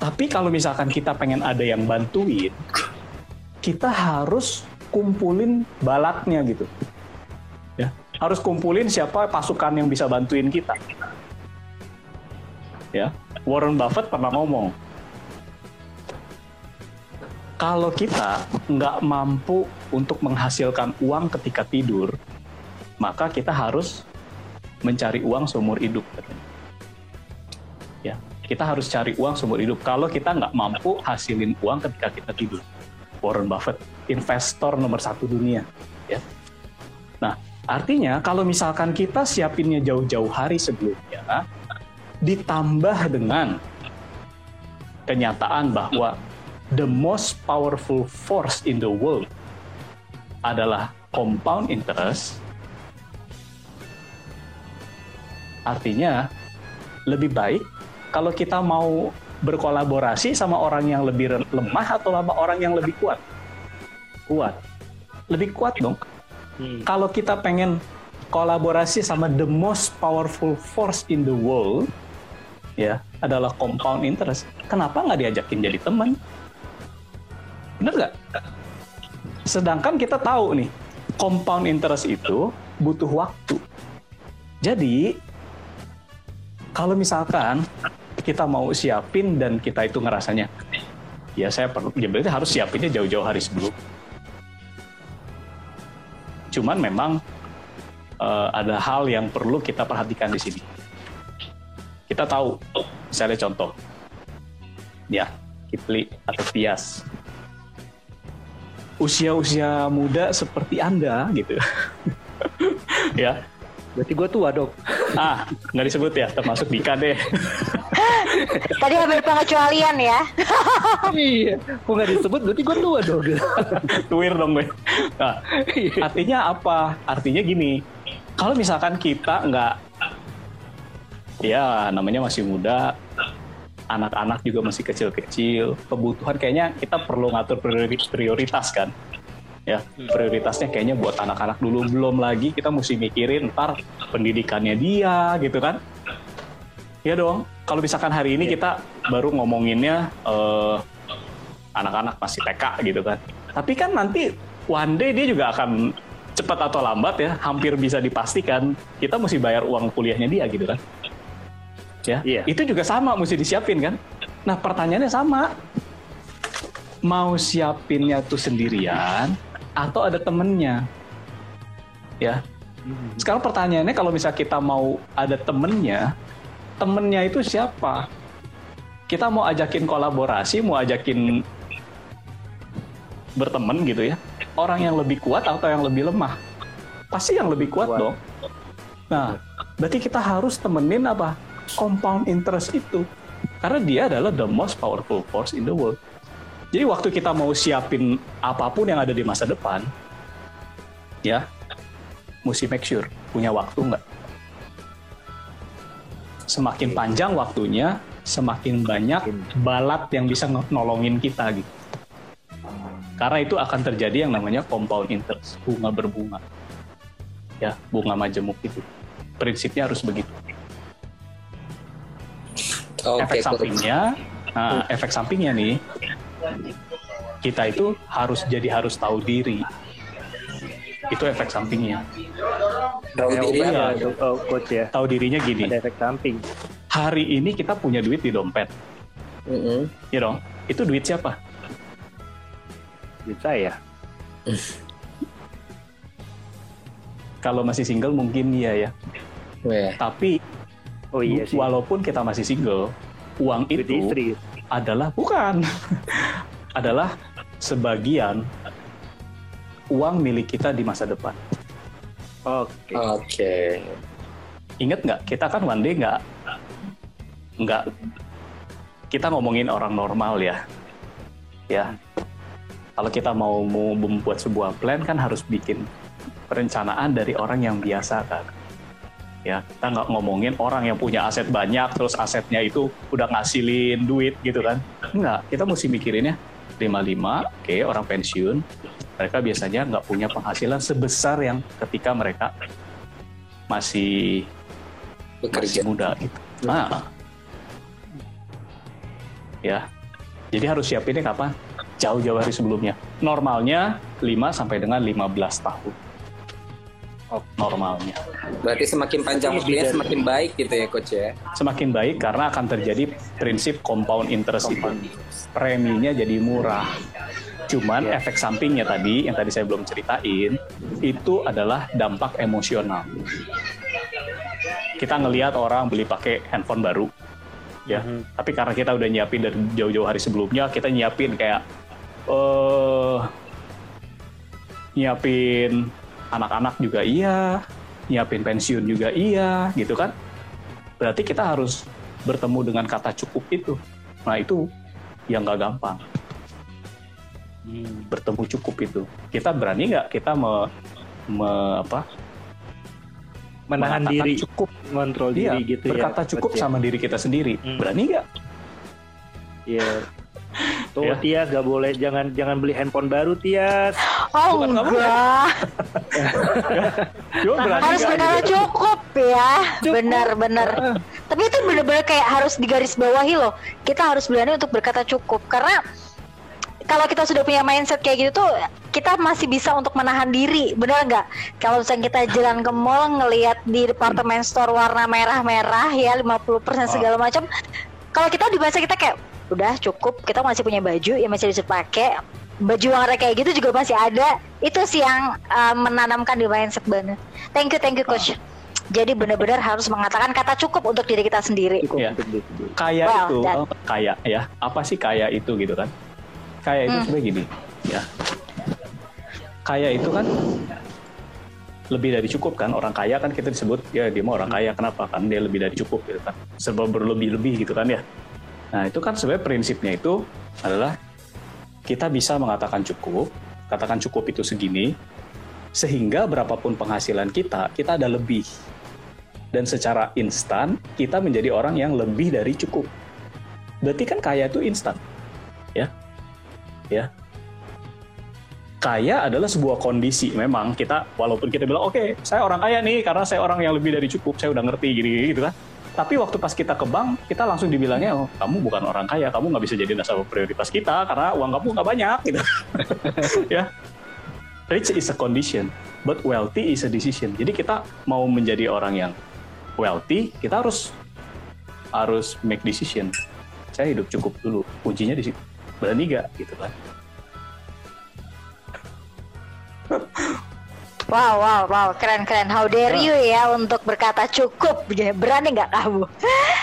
Tapi kalau misalkan kita pengen ada yang bantuin, kita harus kumpulin balatnya gitu. Harus kumpulin siapa pasukan yang bisa bantuin kita. Ya, Warren Buffett pernah ngomong, kalau kita nggak mampu untuk menghasilkan uang ketika tidur, maka kita harus mencari uang seumur hidup. ya kita harus cari uang seumur hidup kalau kita nggak mampu hasilin uang ketika kita tidur Warren Buffett investor nomor satu dunia ya nah Artinya kalau misalkan kita siapinnya jauh-jauh hari sebelumnya, ditambah dengan kenyataan bahwa the most powerful force in the world adalah compound interest, artinya lebih baik kalau kita mau berkolaborasi sama orang yang lebih lemah atau sama orang yang lebih kuat. Kuat. Lebih kuat dong. Hmm. Kalau kita pengen kolaborasi sama the most powerful force in the world, ya adalah compound interest. Kenapa nggak diajakin jadi teman? Bener nggak? Sedangkan kita tahu nih, compound interest itu butuh waktu. Jadi, kalau misalkan kita mau siapin dan kita itu ngerasanya, ya saya perlu, ya berarti harus siapinnya jauh-jauh hari sebelum. Cuman memang eh, ada hal yang perlu kita perhatikan di sini. Kita tahu, misalnya contoh, ya Kipli atau Tias, usia-usia muda seperti anda gitu, ya. Berarti gue tua dong. ah nggak disebut ya termasuk Dika deh Tadi ambil pengecualian ya. iya. Kok nggak disebut berarti gue tua dong. Tuir dong gue. Nah, artinya apa? Artinya gini, kalau misalkan kita nggak, ya namanya masih muda, anak-anak juga masih kecil-kecil, kebutuhan kayaknya kita perlu ngatur priori- prioritas kan. Ya, prioritasnya kayaknya buat anak-anak dulu belum lagi kita mesti mikirin ntar pendidikannya dia gitu kan. Ya dong, kalau misalkan hari ini kita baru ngomonginnya eh, anak-anak masih TK gitu kan. Tapi kan nanti one day dia juga akan cepat atau lambat ya, hampir bisa dipastikan kita mesti bayar uang kuliahnya dia gitu kan. Ya, Iya. itu juga sama mesti disiapin kan. Nah pertanyaannya sama, mau siapinnya tuh sendirian atau ada temennya? Ya, sekarang pertanyaannya kalau misal kita mau ada temennya, temennya itu siapa? Kita mau ajakin kolaborasi, mau ajakin berteman gitu ya. Orang yang lebih kuat atau yang lebih lemah? Pasti yang lebih kuat Kuat. dong. Nah, berarti kita harus temenin apa? Compound interest itu. Karena dia adalah the most powerful force in the world. Jadi waktu kita mau siapin apa pun yang ada di masa depan, ya, mesti make sure punya waktu nggak. Semakin panjang waktunya, semakin banyak balat yang bisa nolongin kita gitu. Karena itu akan terjadi yang namanya compound interest, bunga berbunga. Ya, bunga majemuk itu. Prinsipnya harus begitu. Oke, efek sampingnya, nah, efek sampingnya nih, kita itu harus jadi harus tahu diri. Itu efek sampingnya. Tahu Kayak diri obat apa? ya, oh, coach ya. Tahu dirinya gini, Ada efek samping. hari ini kita punya duit di dompet, Mm-mm. ya dong. Itu duit siapa? Duit saya. Kalau masih single mungkin iya ya. Weh. Tapi Oh iya sih. walaupun kita masih single, uang Duit itu istri. adalah bukan adalah sebagian uang milik kita di masa depan. Oke. Oke. Ingat nggak? Kita kan one day nggak nggak kita ngomongin orang normal ya, ya. Kalau kita mau mau membuat sebuah plan kan harus bikin perencanaan dari orang yang biasa kan. Ya, kita nggak ngomongin orang yang punya aset banyak, terus asetnya itu udah ngasilin duit gitu kan. Nggak, kita mesti mikirinnya 55, oke orang pensiun, mereka biasanya nggak punya penghasilan sebesar yang ketika mereka masih Bekerja. masih muda gitu. Nah, ya, jadi harus siapinnya kapan? Jauh-jauh hari sebelumnya. Normalnya 5 sampai dengan 15 tahun. Oh. Normalnya. Berarti semakin panjang waktunya dari- semakin baik gitu ya coach ya. Semakin baik karena akan terjadi prinsip compound interest itu. Preminya jadi murah. Cuman Ya. efek sampingnya tadi, yang tadi saya belum ceritain, itu adalah dampak emosional. Kita ngelihat orang beli pakai handphone baru, ya. Mhm. Tapi karena kita udah nyiapin dari jauh-jauh hari sebelumnya, kita nyiapin kayak eh nyiapin anak-anak juga iya, nyiapin pensiun juga iya, gitu kan? Berarti kita harus bertemu dengan kata cukup itu. Nah itu yang nggak gampang. Bertemu cukup itu. Kita berani nggak kita me, me- apa? Menahan diri, cukup, kontrol iya, diri gitu ya. berkata cukup ya. sama diri kita sendiri. Hmm. Berani nggak? Iya. Tuh Ya. Tias gak boleh jangan jangan beli handphone baru Tias. Oh Bukan kamu, enggak, Coba berani harus benar gitu? cukup ya, benar-benar. Tapi itu benar-benar kayak harus digaris bawahi loh. Kita harus berani untuk berkata cukup karena kalau kita sudah punya mindset kayak gitu tuh kita masih bisa untuk menahan diri, benar nggak? Kalau misalnya kita jalan ke mall ngelihat di departemen store warna merah-merah ya 50% segala macam, kalau kita di masa kita kayak udah cukup, kita masih punya baju yang masih bisa pakai, baju warna kayak gitu juga masih ada. Itu sih yang uh, menanamkan di mindset banget. Thank you, thank you coach. Jadi benar-benar harus mengatakan kata cukup untuk diri kita sendiri. Cukup untuk diri sendiri. kaya Wow, itu that- oh, kaya ya apa sih kaya itu gitu kan kaya itu Hmm. sebenarnya gini ya kaya itu kan lebih dari cukup kan orang kaya kan kita disebut ya dia mau orang kaya kenapa kan dia lebih dari cukup gitu kan serba berlebih-lebih gitu kan ya nah itu kan sebenarnya prinsipnya itu adalah kita bisa mengatakan cukup katakan cukup itu segini sehingga berapapun penghasilan kita kita ada lebih dan secara instan kita menjadi orang yang lebih dari cukup. Berarti kan kaya itu instan. Ya. Ya. Kaya adalah sebuah kondisi memang kita walaupun kita bilang oke, saya orang kaya nih karena saya orang yang lebih dari cukup, saya udah ngerti gini gitu kan. Tapi waktu pas kita ke bank, kita langsung dibilangnya, oh kamu bukan orang kaya, kamu nggak bisa jadi nasabah prioritas kita karena uang kamu nggak banyak gitu. ya. Rich is a condition, but wealthy is a decision. Jadi kita mau menjadi orang yang wealthy, kita harus harus make decision. Saya hidup cukup dulu. Kuncinya di situ. Berani gak gitu kan? Wow, wow, wow, keren, keren. How dare you ya untuk berkata cukup, berani nggak kamu?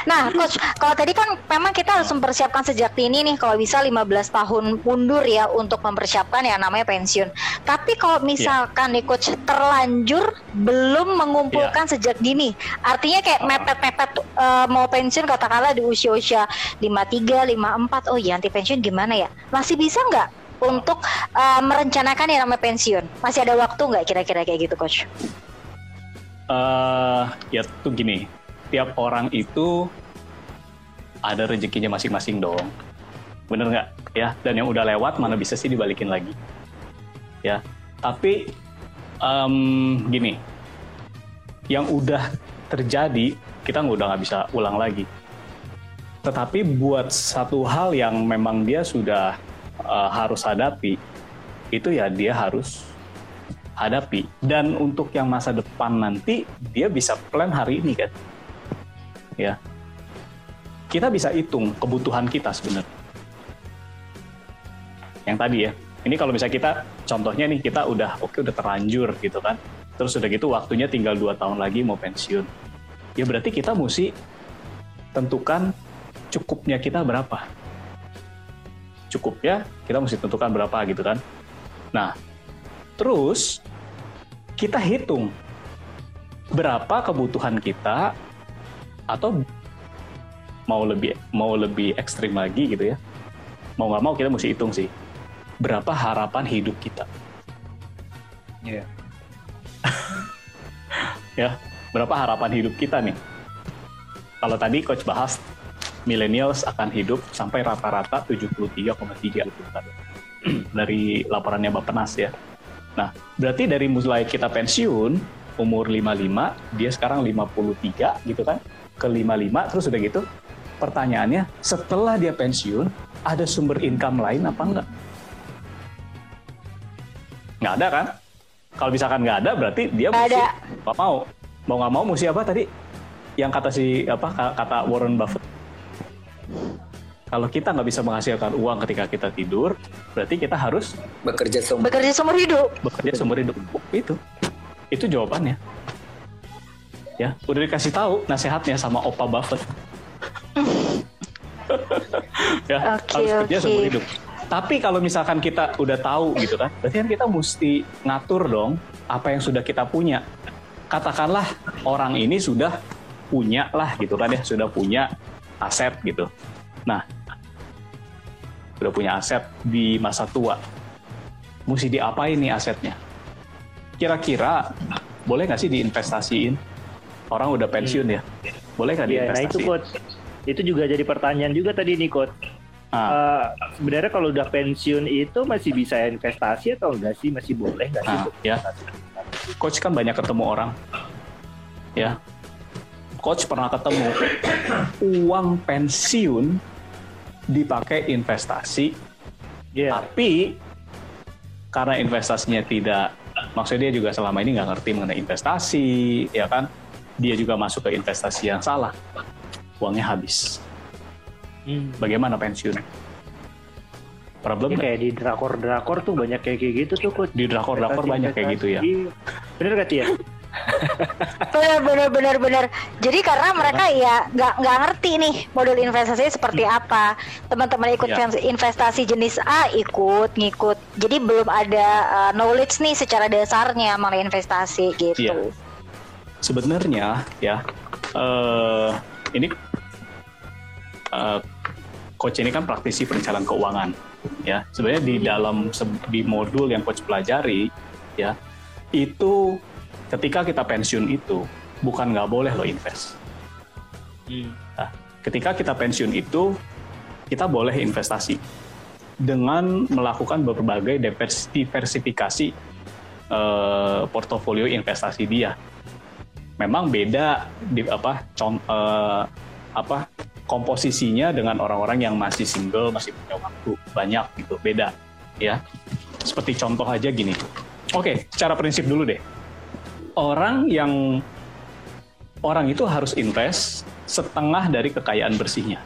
Nah, coach, kalau tadi kan memang kita harus mempersiapkan sejak dini nih, kalau bisa 15 tahun mundur ya untuk mempersiapkan yang namanya pensiun. Tapi kalau misalkan nih coach terlanjur belum mengumpulkan sejak dini, artinya kayak mepet-mepet eh, mau pensiun katakanlah di usia-usia 53, 54, oh ya anti pensiun gimana ya? Masih bisa nggak untuk uh, merencanakan yang namanya pensiun? Masih ada waktu nggak kira-kira kayak gitu, coach? eh ya tuh gini, tiap orang itu ada rezekinya masing-masing dong. Bener nggak? Ya, dan yang udah lewat mana bisa sih dibalikin lagi? Ya, tapi em, gini, yang udah terjadi kita udah nggak bisa ulang lagi. Tetapi buat satu hal yang memang dia sudah eh, harus hadapi, itu ya dia harus hadapi. Dan untuk yang masa depan nanti dia bisa plan hari ini kan, ya. Kita bisa hitung kebutuhan kita sebenarnya. Yang tadi ya, ini kalau misalnya kita contohnya nih kita udah oke udah terlanjur gitu kan, terus udah gitu waktunya tinggal dua tahun lagi mau pensiun. Ya berarti kita mesti tentukan cukupnya kita berapa. Cukupnya kita mesti tentukan berapa gitu kan. Nah, terus kita hitung berapa kebutuhan kita atau mau lebih mau lebih ekstrim lagi gitu ya. Mau nggak mau kita mesti hitung sih berapa harapan hidup kita. Iya. ya, berapa harapan hidup kita nih? Kalau tadi coach bahas millennials akan hidup sampai rata-rata 73,3 gitu kan. dari laporannya Bappenas ya. Nah, berarti dari mulai kita pensiun umur 55, dia sekarang 53 gitu kan. Ke 55 terus udah gitu. Pertanyaannya, setelah dia pensiun, ada sumber income lain apa enggak? Nggak ada kan? Kalau misalkan nggak ada, berarti dia Nggak mesti ada. mau. Mau nggak mau mesti apa tadi? Yang kata si apa kata Warren Buffett. Kalau kita nggak bisa menghasilkan uang ketika kita tidur, berarti kita harus bekerja seumur Bekerja seumur hidup. bekerja seumur hidup. Itu, itu jawabannya. Ya, udah dikasih tahu nasihatnya sama Opa Buffett. ya, Oke, harus kerja oke. seumur hidup. Tapi kalau misalkan kita udah tahu gitu kan, berarti kan kita mesti ngatur dong apa yang sudah kita punya. Katakanlah orang ini sudah punya lah gitu kan ya, sudah punya aset gitu. Nah, sudah punya aset di masa tua. Mesti diapain nih asetnya? Kira-kira boleh nggak sih diinvestasiin? Orang udah pensiun ya, boleh nggak Iya, nah itu diinvestasiin? coach. Itu juga jadi pertanyaan juga tadi nih coach. Ah, Eh, sebenarnya kalau udah pensiun itu masih bisa investasi atau enggak sih? Masih boleh nggak sih? Nah, ya. coach kan banyak ketemu orang, ya. Coach pernah ketemu uang pensiun dipakai investasi, Iya. tapi karena investasinya tidak, maksudnya dia juga selama ini nggak ngerti mengenai investasi, ya kan? Dia juga masuk ke investasi yang salah, uangnya habis. Hmm. Bagaimana pensiun? Problem Ini nggak? kayak di drakor-drakor tuh banyak kayak gitu tuh coach. di drakor-drakor banyak kayak gitu ya. Bener gak Tia? Bener bener bener bener. Jadi karena mereka ya nggak nggak ngerti nih model investasinya seperti apa. Teman-teman ikut Ya. investasi jenis A ikut ngikut. Jadi belum ada uh, knowledge nih secara dasarnya mengenai investasi gitu. Iya. sebenarnya ya eh ini eh, coach ini kan praktisi perencanaan keuangan ya sebenarnya di dalam se- di modul yang coach pelajari ya itu ketika kita pensiun itu bukan nggak boleh lo invest Nah, ketika kita pensiun itu kita boleh investasi dengan melakukan berbagai divers- diversifikasi eh, portofolio investasi dia. Memang beda di apa con- eh, apa komposisinya dengan orang-orang yang masih single, masih punya waktu banyak gitu, beda ya. Seperti contoh aja gini. Oke, secara prinsip dulu deh. Orang yang orang itu harus invest setengah dari kekayaan bersihnya.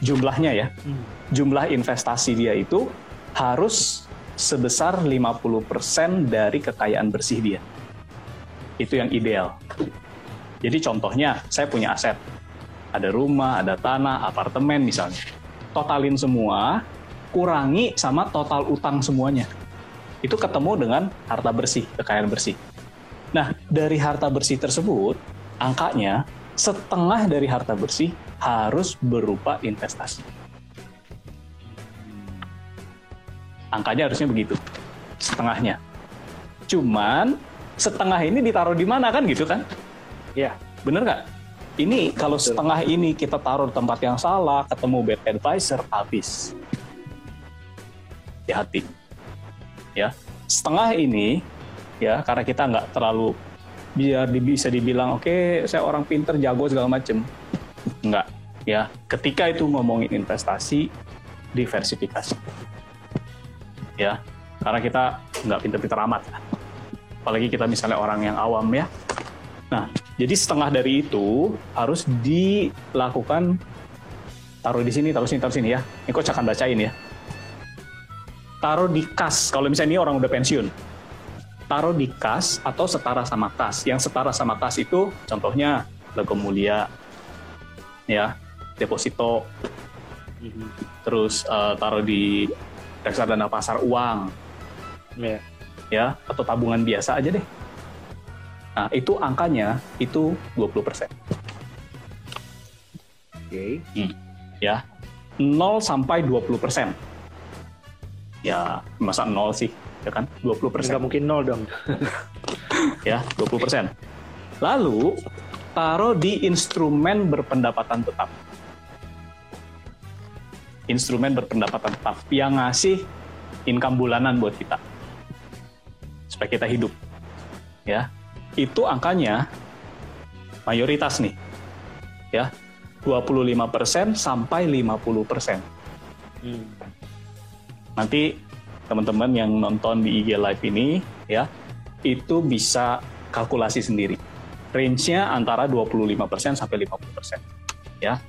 Jumlahnya ya. Jumlah investasi dia itu harus sebesar 50% dari kekayaan bersih dia. Itu yang ideal. Jadi contohnya, saya punya aset. Ada rumah, ada tanah, apartemen misalnya. Totalin semua, kurangi sama total utang semuanya. Itu ketemu dengan harta bersih, kekayaan bersih. Nah, dari harta bersih tersebut, angkanya setengah dari harta bersih harus berupa investasi. Angkanya harusnya begitu, setengahnya. Cuman setengah ini ditaruh di mana kan gitu kan? Iya. Bener nggak? Ini kalau setengah ini kita taruh di tempat yang salah, ketemu bad advisor, habis. Hati-hati. Ya, setengah ini ya karena kita nggak terlalu biar bisa dibilang oke saya orang pinter jago segala macem. Nggak ya ketika itu ngomongin investasi diversifikasi. Ya karena kita nggak pinter-pinter amat. Apalagi kita misalnya orang yang awam ya. Nah jadi setengah dari itu harus dilakukan taruh di sini taruh sini taruh sini ya. Ini coach akan bacain ya. Taruh di kas. Kalau misalnya ini orang udah pensiun taruh di kas atau setara sama kas. Yang setara sama kas itu contohnya Lego Mulia, ya, deposito, terus eh, taruh di reksadana pasar uang, Iya. ya, atau tabungan biasa aja deh. Nah, itu angkanya itu 20%. Oke. ya 0 sampai 20 persen ya masa 0 sih ya kan? 20 persen. Nggak mungkin nol dong. ya 20 persen. Lalu taruh di instrumen berpendapatan tetap. Instrumen berpendapatan tetap yang ngasih income bulanan buat kita. Supaya kita hidup. Ya itu angkanya mayoritas nih. Ya 25% sampai 50% Hmm. nanti teman-teman yang nonton di IG Live ini ya itu bisa kalkulasi sendiri. Range-nya antara 25% sampai 50%. Ya.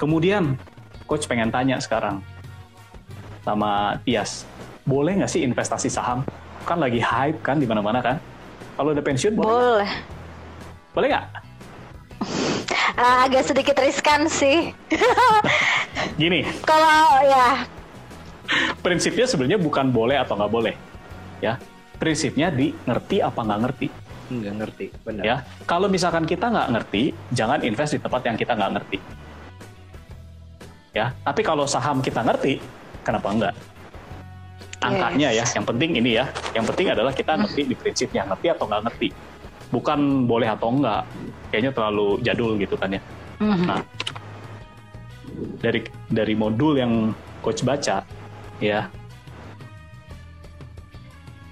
Kemudian coach pengen tanya sekarang sama Tias, boleh nggak sih investasi saham? Kan lagi hype kan di mana-mana kan? Kalau udah pensiun boleh? Boleh nggak? Ah, agak sedikit riskan sih. Gini, Kalau ya prinsipnya sebenarnya bukan boleh atau nggak boleh ya prinsipnya di ngerti apa nggak ngerti. Nggak ngerti, benar. Ya, kalau misalkan kita nggak ngerti, jangan invest di tempat yang kita nggak ngerti. Ya, tapi kalau saham kita ngerti, kenapa enggak? Angkanya ya, yang penting ini ya, yang penting adalah kita ngerti di prinsipnya, ngerti atau nggak ngerti. Bukan boleh atau enggak, kayaknya terlalu jadul gitu kan ya. Mhm. Nah, dari dari modul yang coach baca, ya,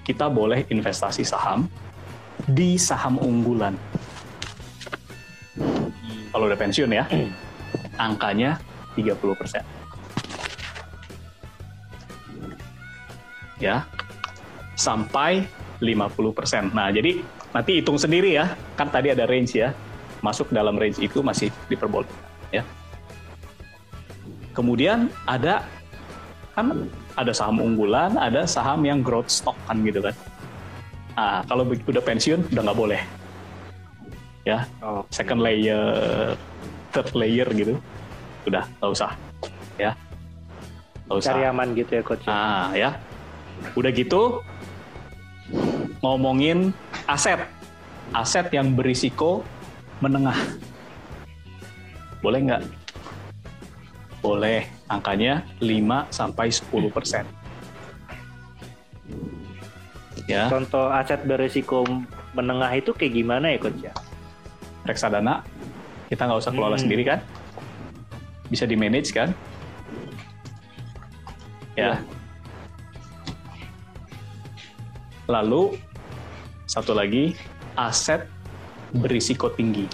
kita boleh investasi saham di saham unggulan. Kalau udah pensiun ya, angkanya 30%. Ya, sampai 50%. Nah, jadi nanti hitung sendiri ya. Kan tadi ada range ya. Masuk dalam range itu masih diperbolehkan ya. Kemudian ada kan ada saham unggulan, ada saham yang growth stock kan gitu kan. Nah, kalau begitu udah pensiun udah nggak boleh. Ya, Oh, second layer, third layer gitu. Udah nggak usah. Ya. Nggak usah. cari aman gitu ya coach. Nah, ya. Udah gitu ngomongin aset. Aset yang berisiko menengah. Boleh nggak? Boleh. Angkanya 5 sampai 10 persen. Ya, Contoh aset berisiko menengah itu kayak gimana ya coach ya? reksadana kita nggak usah kelola Hmm. sendiri kan? Bisa di manage kan? Ya. Lalu satu lagi aset berisiko tinggi.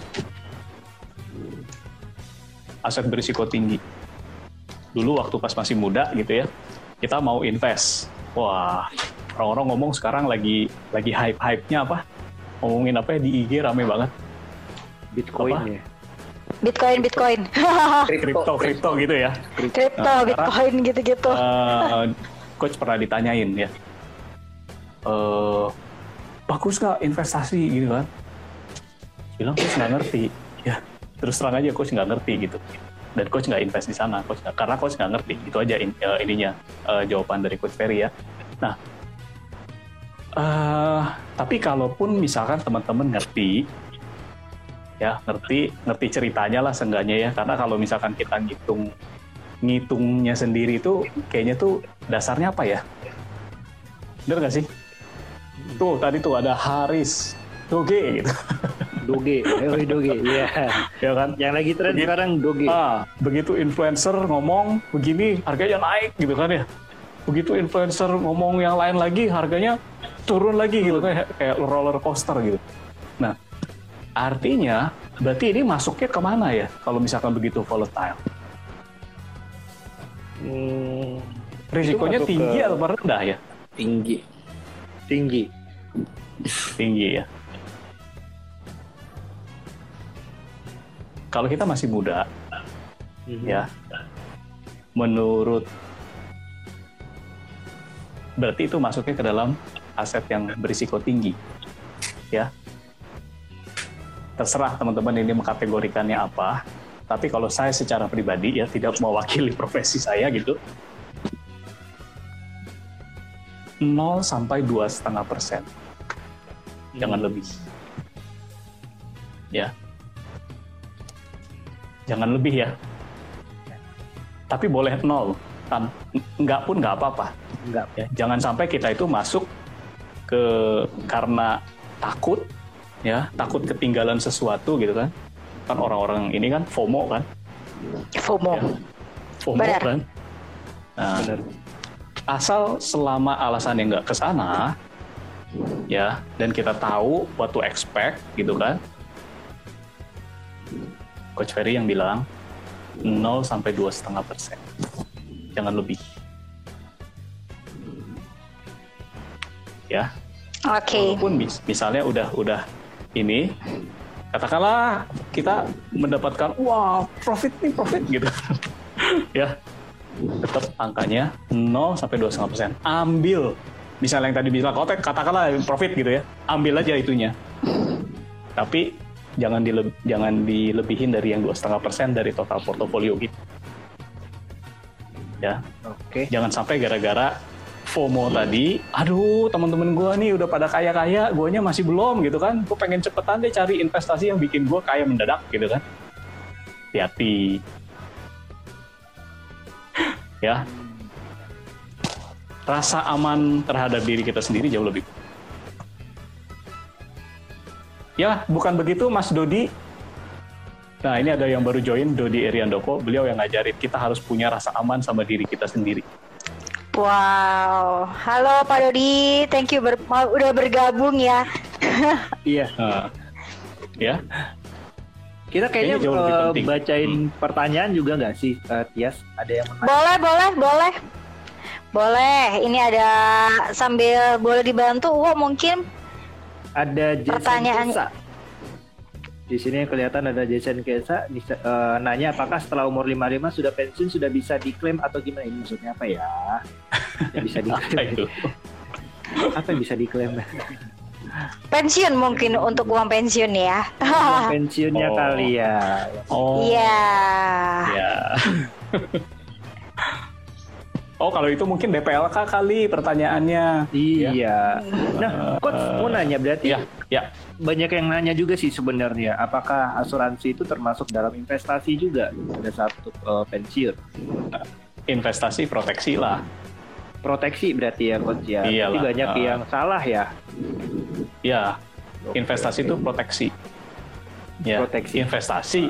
Aset berisiko tinggi. Dulu waktu pas masih muda gitu ya, kita mau invest. Wah, orang-orang ngomong sekarang lagi lagi hype-hype-nya apa? Ngomongin apa ya di IG rame banget. Bitcoin Apa? ya. Bitcoin, Bitcoin, Kripto, kripto gitu ya. kripto, Nah, Bitcoin gitu-gitu. Eh, coach pernah ditanyain ya. Eh, bagus nggak investasi gitu kan? Bilang coach nggak ngerti. Ya, terus terang aja coach nggak ngerti gitu. Dan coach nggak invest di sana, coach nggak- karena coach nggak ngerti. Itu aja in- eh, ininya eh, jawaban dari coach Ferry ya. Nah, eh, tapi kalaupun misalkan teman-teman ngerti, ya ngerti ngerti ceritanya lah seenggaknya ya. Karena kalau misalkan kita ngitung ngitungnya sendiri itu kayaknya tuh dasarnya apa ya? Bener nggak sih? Tuh tadi tuh ada Haris, Doge gitu, Doge, eh Doge, iya. ya kan? Yang lagi tren Begitu- sekarang Doge. Ah, begitu influencer ngomong begini harganya naik gitu kan ya. Begitu influencer ngomong yang lain lagi harganya turun lagi gitu kayak kayak roller coaster gitu. Nah, artinya berarti ini masuknya ke mana ya kalau misalkan begitu volatile? Hmm, Risikonya tinggi ke- atau rendah ya? tinggi. tinggi. tinggi ya. Kalau kita masih muda, Mhm. ya, menurut berarti itu masuknya ke dalam aset yang berisiko tinggi, ya. Terserah teman-teman ini mengkategorikannya apa. Tapi kalau saya secara pribadi ya tidak mewakili profesi saya gitu, 0 sampai dua setengah persen jangan lebih. Ya. Jangan lebih ya. Tapi boleh nol. Tan- Enggak pun nggak apa-apa. Enggak. Ya, jangan sampai kita itu masuk ke karena takut ya, takut ketinggalan sesuatu gitu kan. Kan orang-orang ini kan FOMO kan. FOMO. Ya. FOMO Benar. kan. Nah, Benar. asal selama alasannya nggak ke sana ya dan kita tahu what to expect gitu kan Coach Ferry yang bilang 0 sampai dua setengah persen. Jangan lebih. Ya. Oke. walaupun mis- misalnya udah udah ini katakanlah kita mendapatkan wah profit nih profit gitu. Ya. Tetap angkanya 0 sampai 2,5 persen. Ambil. Misalnya yang tadi bilang kotek katakanlah profit gitu ya. Ambil aja itunya. Tapi jangan dile- jangan dilebihin dari yang 2,5 persen dari total portofolio gitu ya Oke. jangan sampai gara-gara FOMO tadi, aduh teman-teman gue nih udah pada kaya-kaya, guanya masih belum gitu kan. Gue pengen cepetan deh cari investasi yang bikin gue kaya mendadak gitu kan. Hati-hati. ya. Rasa aman terhadap diri kita sendiri jauh lebih. Ya, bukan begitu Mas Dodi. Nah, ini ada yang baru join, Dodi Eriandoko. Beliau yang ngajarin kita harus punya rasa aman sama diri kita sendiri. Wow, halo Pak Dodi, thank you ber- mau- udah bergabung ya. Iya. Nah, ya, Kita kayaknya Kayaknya jauh lebih penting. bacain pertanyaan juga nggak sih, eh, Tias? Ada yang menarik? Boleh, boleh, boleh. Boleh, ini ada sambil boleh dibantu, Wo mungkin Ada Jason Pertanyaan- Kesa. Di sini yang kelihatan ada Jason Kesa bisa, eh, nanya apakah setelah umur 55 sudah pensiun sudah bisa diklaim atau gimana ini maksudnya apa ya? Yang bisa apa diklaim. itu? apa yang bisa diklaim? pensiun mungkin untuk uang pensiun ya. Pensiunnya Oh. kali ya. Oh, Iya. ya. oh, kalau itu mungkin DPLK kali pertanyaannya. Iya. Nah, coach mau nanya berarti Ya, ya. banyak yang nanya juga sih sebenarnya apakah asuransi itu termasuk dalam investasi juga pada saat untuk eh, pensiun Investasi proteksi lah. proteksi berarti ya coach ya Iyalah, Berarti banyak ah. yang salah ya Ya, investasi itu proteksi. Ya, Proteksi. investasi.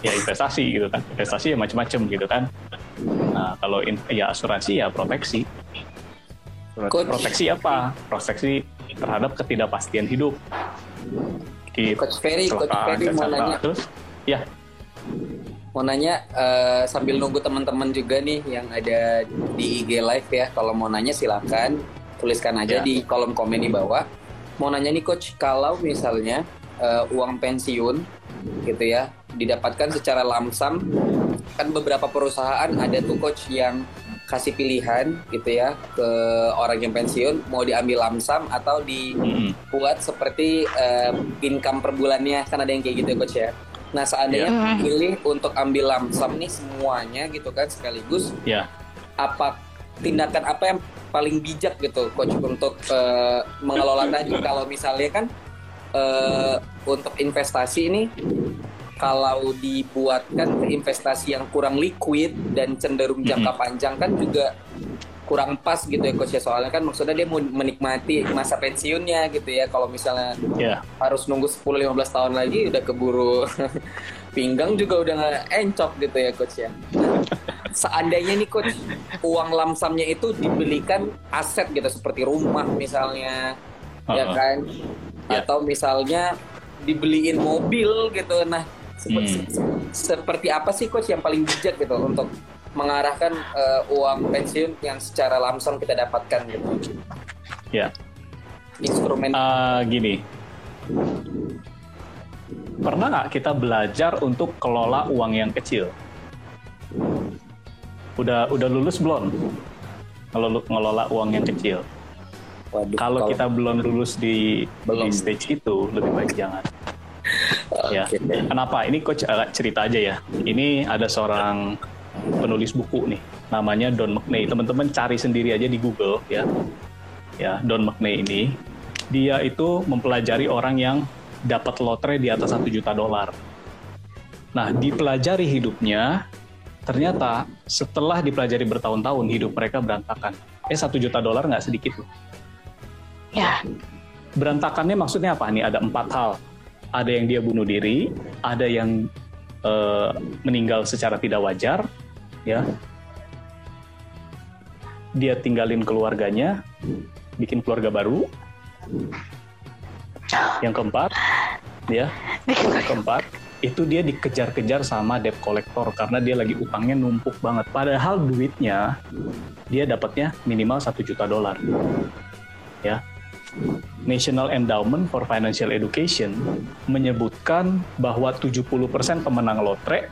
Ya investasi gitu kan. Investasi ya macam-macam gitu kan. Nah, kalau in- ya asuransi ya proteksi. Coach, Proteksi apa? Proteksi terhadap ketidakpastian hidup. Di Coach Ferry, Coach Ferry mau nanya, Terus, ya, mau nanya eh, sambil nunggu teman-teman juga nih yang ada di IG Live ya. Kalau mau nanya silakan tuliskan aja Ya. di kolom komen di bawah. Mau nanya nih coach, kalau misalnya eh, uang pensiun gitu ya didapatkan secara lamsam, kan beberapa perusahaan ada tuh coach yang kasih pilihan gitu ya ke orang yang pensiun mau diambil lamsam atau di mm-mm. buat seperti eh, income per bulannya kan ada yang kayak gitu ya coach ya. Nah seandainya Iya. pilih untuk ambil lamsam nih semuanya gitu kan sekaligus ya, apa tindakan apa yang paling bijak gitu coach untuk eh, mengelola tadi kalau misalnya kan eh, untuk investasi ini kalau dibuatkan ke investasi yang kurang liquid dan cenderung jangka panjang kan juga kurang pas gitu ya coach ya soalnya kan maksudnya dia mau menikmati masa pensiunnya gitu ya kalau misalnya ya, harus nunggu 10-15 tahun lagi udah keburu pinggang juga udah nggak encok gitu ya coach ya. Seandainya nih coach uang lamsamnya itu dibelikan aset gitu seperti rumah misalnya ya Uh-uh. kan Ya. atau misalnya dibeliin mobil gitu. Nah, sep- Hmm. se- seperti apa sih coach yang paling bijak gitu untuk mengarahkan eh, uang pensiun yang secara lamsam kita dapatkan gitu. ya. Instrumen Ah, gini, pernah nggak kita belajar untuk kelola uang yang kecil? Udah udah lulus belum? Kalau lu ngelola uang yang kecil. waduh, Kalau kita belum lulus di, Belum. di stage itu, lebih baik jangan. Ya. Kenapa? Ini coach cerita aja ya. Ini ada seorang penulis buku nih, namanya Don McNay. Teman-teman cari sendiri aja di Google ya. Ya, Don McNay ini dia itu mempelajari orang yang dapat lotre di atas satu juta dolar. Nah, dipelajari hidupnya, ternyata setelah dipelajari bertahun-tahun hidup mereka berantakan. Eh satu juta dolar nggak sedikit loh. Ya. Berantakannya maksudnya apa? Nih ada empat hal. Ada yang dia bunuh diri, ada yang eh, meninggal secara tidak wajar, ya. Dia tinggalin keluarganya, bikin keluarga baru. Yang keempat, ya, yang keempat itu dia dikejar-kejar sama debt collector karena dia lagi utangnya numpuk banget. Padahal duitnya dia dapatnya minimal satu juta dolar. Ya, National Endowment for Financial Education menyebutkan bahwa 70% pemenang lotre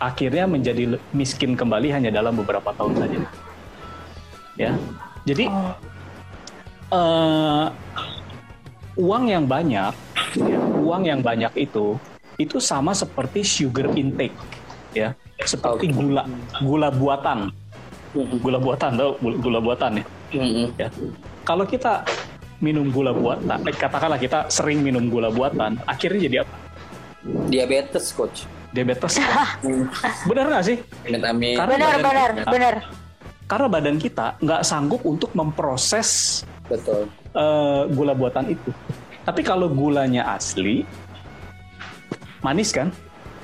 akhirnya menjadi miskin kembali hanya dalam beberapa tahun saja. Ya. Jadi eh, uang yang banyak, ya, uang yang banyak itu itu sama seperti sugar intake, ya, seperti gula, gula buatan, gula buatan, tau gula- buatan ya. Mm-mm. ya. Kalau kita minum gula buatan, eh, katakanlah kita sering minum gula buatan, akhirnya jadi apa? Diabetes, coach. Diabetes. Benar nggak sih? Karena Benar, badan benar, kita- benar. Karena badan kita nggak sanggup untuk memproses Betul. eh, gula buatan itu. Tapi kalau gulanya asli, manis kan?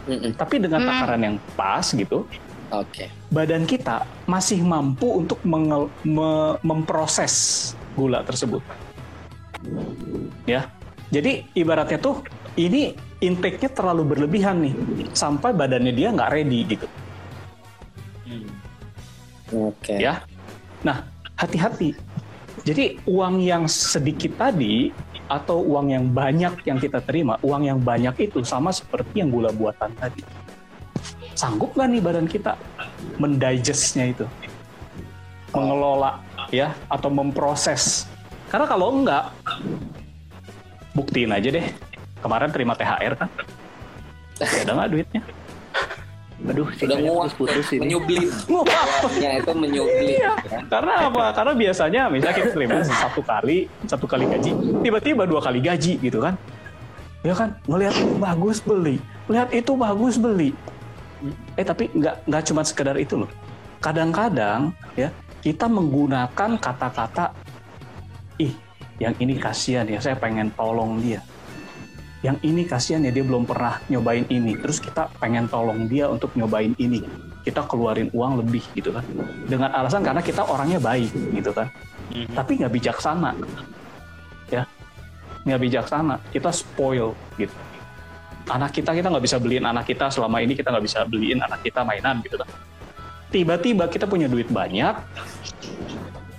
Mm-mm. Tapi dengan Hmm. takaran yang pas gitu, Oke. badan kita masih mampu untuk me- memproses gula tersebut. Ya, jadi ibaratnya tuh ini intake-nya terlalu berlebihan nih, sampai badannya dia nggak ready gitu. Oke. ya. Nah, hati-hati. Jadi uang yang sedikit tadi atau uang yang banyak yang kita terima, uang yang banyak itu sama seperti yang gula buatan tadi. Sanggup nggak nih badan kita mendigestnya itu, mengelola ya atau memproses? Karena kalau enggak, buktiin aja deh. Kemarin terima THR kan, ada nggak duitnya? Aduh, Udah sinyalnya nguap, putus-putus ini. menyublim. Nguap. Uangnya itu menyublim. Iya. kan? Karena apa? Karena biasanya misalnya kita terima satu kali, satu kali gaji, tiba-tiba dua kali gaji gitu kan? Ya kan, ngelihat bagus beli, lihat itu bagus beli. Eh tapi nggak nggak cuma sekedar itu loh. Kadang-kadang ya kita menggunakan kata-kata, ih yang ini kasihan ya, saya pengen tolong dia. Yang ini kasihan ya dia belum pernah nyobain ini, terus kita pengen tolong dia untuk nyobain ini. Kita keluarin uang lebih gitu kan. Dengan alasan karena kita orangnya baik gitu kan. Tapi nggak bijaksana. Ya nggak bijaksana. Kita spoil gitu. Anak kita kita nggak bisa beliin anak kita. Selama ini kita nggak bisa beliin anak kita mainan gitu kan. Tiba-tiba kita punya duit banyak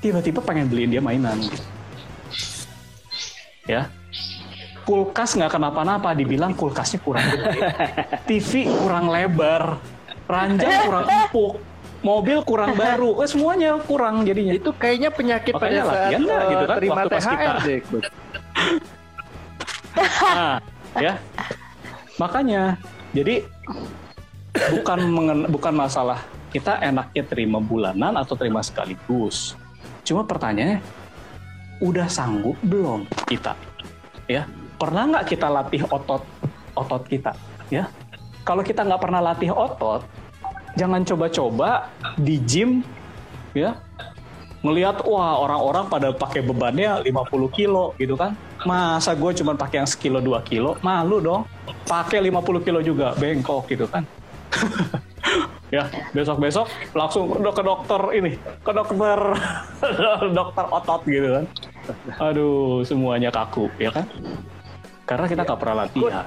tiba-tiba pengen beliin dia mainan. gitu. Ya kulkas nggak kenapa-napa dibilang kulkasnya kurang gede TV kurang lebar ranjang kurang empuk mobil kurang baru eh, semuanya kurang jadinya Itu kayaknya penyakit Makanya pada saat latihan nggak eh, gitu kan, terima waktu THR kita- deh. Nah, ya. Makanya, jadi bukan mengen- bukan masalah kita enaknya terima bulanan atau terima sekaligus. Cuma pertanyaannya, udah sanggup belum kita? Ya, pernah nggak kita latih otot otot kita? Ya, kalau kita nggak pernah latih otot, jangan coba-coba di gym, ya, melihat wah orang-orang pada pakai bebannya 50 kilo gitu kan? Masa gue cuma pakai yang sekilo dua kilo? Malu dong. Pakai 50 kilo juga bengkok gitu kan ya besok-besok langsung udah ke dokter ini ke dokter dokter otot gitu kan aduh semuanya kaku ya kan karena kita nggak pernah latihan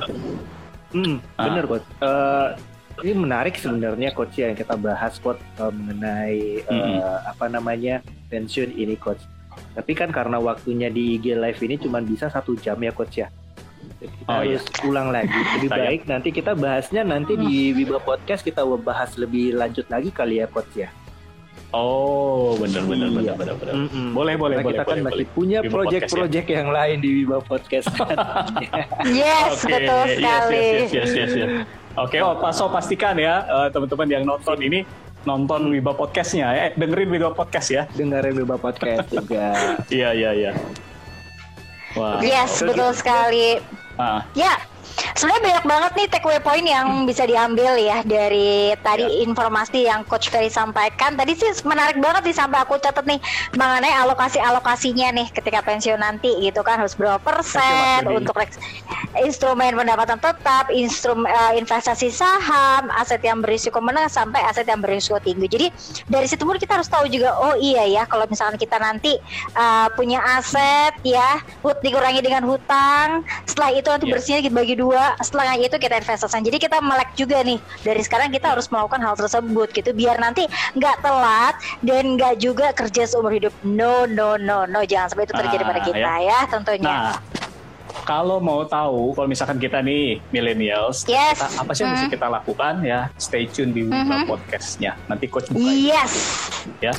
Hmm, Ah. bener coach. Eh, ini menarik sebenarnya coach ya yang kita bahas coach eh, mengenai eh, Mm-mm. apa namanya pensiun ini coach. Tapi kan karena waktunya di IG live ini cuma bisa satu jam ya coach ya. Jadi Kita Oh, harus ulang lagi. Lebih Sayang. baik nanti kita bahasnya nanti di Wiba Podcast kita bahas lebih lanjut lagi kali ya coach ya. oh bener bener Iya. bener bener Mm-mm. boleh boleh Karena boleh kita kan boleh, masih boleh. punya project-project yang lain di Wiba Podcast kan. Yes, Oke, betul sekali. Yes, yes, yes, yes, yes. Oke, oh, Pak, so pastikan ya eh, teman-teman yang nonton ini nonton Wiba Podcastnya, eh, dengerin Wiba Podcast ya. Dengerin Wiba Podcast juga. Iya, iya, iya. Wah. Yes, betul sekali. Ah, Ya, sebenarnya banyak banget nih take away point yang bisa diambil ya dari tadi informasi yang Coach Ferry sampaikan. Tadi sih menarik banget sih sampai aku catat nih mengenai alokasi-alokasinya nih ketika pensiun nanti gitu kan harus berapa persen untuk reks- instrumen pendapatan tetap, instrumen investasi saham, aset yang berisiko menengah sampai aset yang berisiko tinggi. Jadi dari situ pun kita harus tahu juga oh iya ya kalau misalkan kita nanti uh, punya aset ya hut dikurangi dengan hutang setelah itu nanti Iya. bersihnya dibagi dua setelah itu kita investasikan jadi kita melek juga nih dari sekarang kita harus melakukan hal tersebut gitu biar nanti nggak telat dan nggak juga kerja seumur hidup no no no no jangan sampai itu terjadi Ah, pada kita ya, tentunya Nah, kalau mau tahu, kalau misalkan kita nih millennials, Yes. kita- apa sih yang mesti Hmm. kita lakukan ya? Stay tune di Wiba Mhm. Podcastnya. Nanti coach buka yes ya.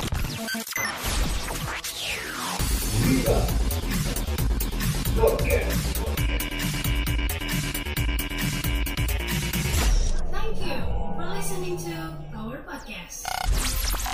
Thank you for listening to our podcast.